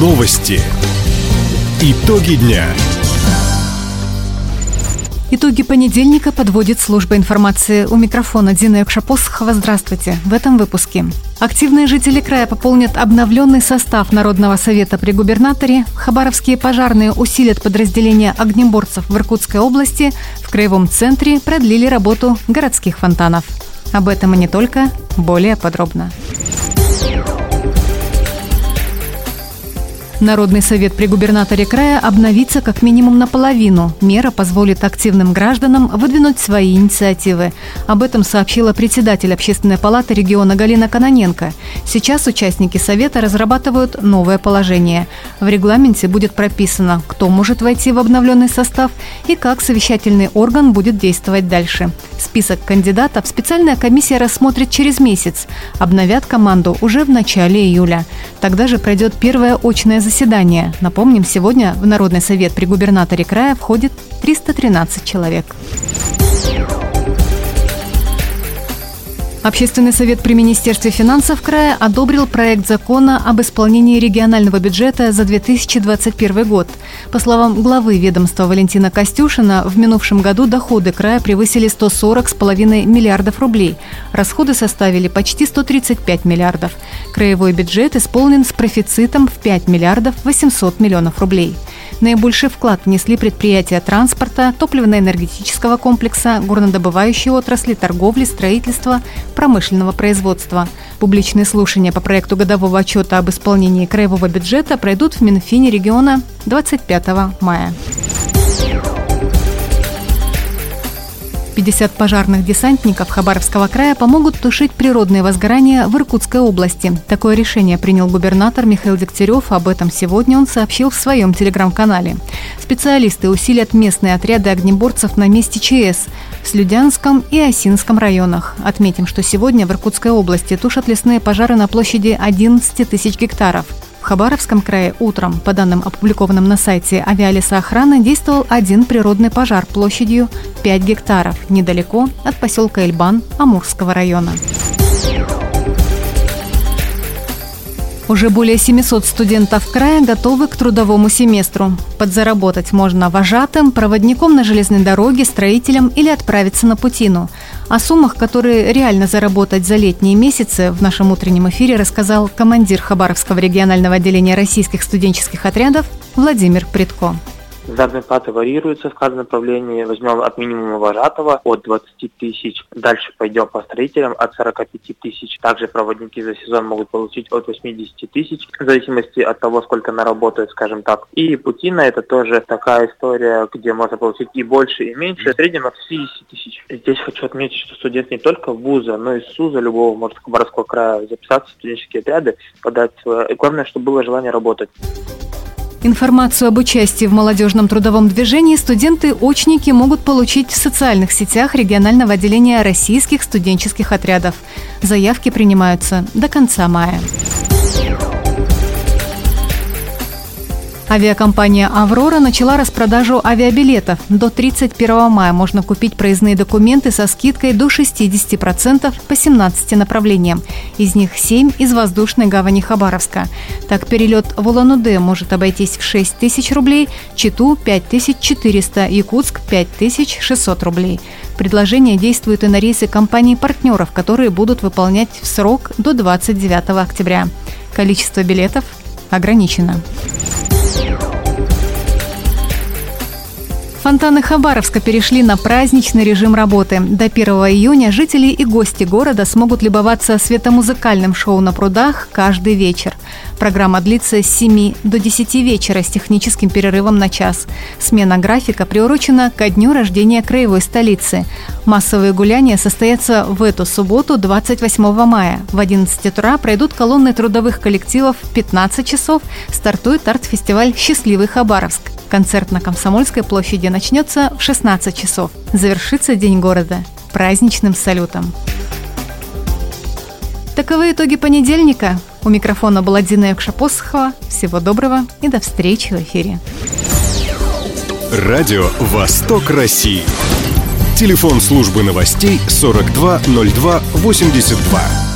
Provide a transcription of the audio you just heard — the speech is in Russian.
Новости. Итоги дня. Итоги понедельника подводит служба информации. У микрофона Дина Якшапосхова. Здравствуйте. В этом выпуске. Активные жители края пополнят обновленный состав Народного совета при губернаторе. Хабаровские пожарные усилят подразделения огнеборцев в Иркутской области. В краевом центре продлили работу городских фонтанов. Об этом и не только. Более подробно. Народный совет при губернаторе края обновится как минимум наполовину. Мера позволит активным гражданам выдвинуть свои инициативы. Об этом сообщила председатель Общественной палаты региона Галина Каноненко. Сейчас участники совета разрабатывают новое положение. В регламенте будет прописано, кто может войти в обновленный состав и как совещательный орган будет действовать дальше. Список кандидатов специальная комиссия рассмотрит через месяц. Обновят команду уже в начале июля. Тогда же пройдет первое очное заседание. Напомним, сегодня в Народный совет при губернаторе края входит 313 человек. Общественный совет при Министерстве финансов края одобрил проект закона об исполнении регионального бюджета за 2021 год. По словам главы ведомства Валентина Костюшина, в минувшем году доходы края превысили 140,5 миллиардов рублей. Расходы составили почти 135 миллиардов. Краевой бюджет исполнен с профицитом в 5 миллиардов 800 миллионов рублей. Наибольший вклад внесли предприятия транспорта, топливно-энергетического комплекса, горнодобывающей отрасли, торговли, строительства, промышленного производства. Публичные слушания по проекту годового отчета об исполнении краевого бюджета пройдут в Минфине региона 25 мая. 50 пожарных десантников Хабаровского края помогут тушить природные возгорания в Иркутской области. Такое решение принял губернатор Михаил Дегтярев. Об этом сегодня он сообщил в своем телеграм-канале. Специалисты усилят местные отряды огнеборцев на месте ЧС в Слюдянском и Осинском районах. Отметим, что сегодня в Иркутской области тушат лесные пожары на площади 11 тысяч гектаров. В Хабаровском крае утром, по данным опубликованным на сайте авиалесоохраны, действовал один природный пожар площадью 5 гектаров недалеко от поселка Эльбан Амурского района. Уже более 700 студентов края готовы к трудовому семестру. Подзаработать можно вожатым, проводником на железной дороге, строителем или отправиться на путину. О суммах, которые реально заработать за летние месяцы, в нашем утреннем эфире рассказал командир Хабаровского регионального отделения российских студенческих отрядов Владимир Предко. Заработные платы варьируются в каждом направлении. Возьмем от минимума вожатого от 20 тысяч. Дальше пойдем по строителям от 45 тысяч. Также проводники за сезон могут получить от 80 тысяч, в зависимости от того, сколько наработают, скажем так. И путина это тоже такая история, где можно получить и больше, и меньше. В среднем от 50 тысяч. Здесь хочу отметить, что студент не только вуза, но и СУЗа любого, может, Хабаровского края записаться в студенческие отряды, подать. И главное, чтобы было желание работать. Информацию об участии в молодежном трудовом движении студенты-очники могут получить в социальных сетях регионального отделения российских студенческих отрядов. Заявки принимаются до конца мая. Авиакомпания «Аврора» начала распродажу авиабилетов. До 31 мая можно купить проездные документы со скидкой до 60% по 17 направлениям. Из них 7 из воздушной гавани Хабаровска. Так, перелет в Улан-Удэ может обойтись в 6 тысяч рублей, Читу – 5400, Якутск – 5600 рублей. Предложение действует и на рейсы компаний-партнеров, которые будут выполнять в срок до 29 октября. Количество билетов ограничено. Фонтаны Хабаровска перешли на праздничный режим работы. До 1 июня жители и гости города смогут любоваться светомузыкальным шоу на прудах каждый вечер. Программа длится с 7 до 10 вечера с техническим перерывом на час. Смена графика приурочена ко дню рождения краевой столицы. Массовые гуляния состоятся в эту субботу, 28 мая. В 11 утра пройдут колонны трудовых коллективов в 15 часов. Стартует арт-фестиваль «Счастливый Хабаровск». Концерт на Комсомольской площади начнется в 16 часов. Завершится День города праздничным салютом. Таковы итоги понедельника. У микрофона была Дина Якшапосхова. Всего доброго и до встречи в эфире. Радио «Восток России». Телефон службы новостей 420282.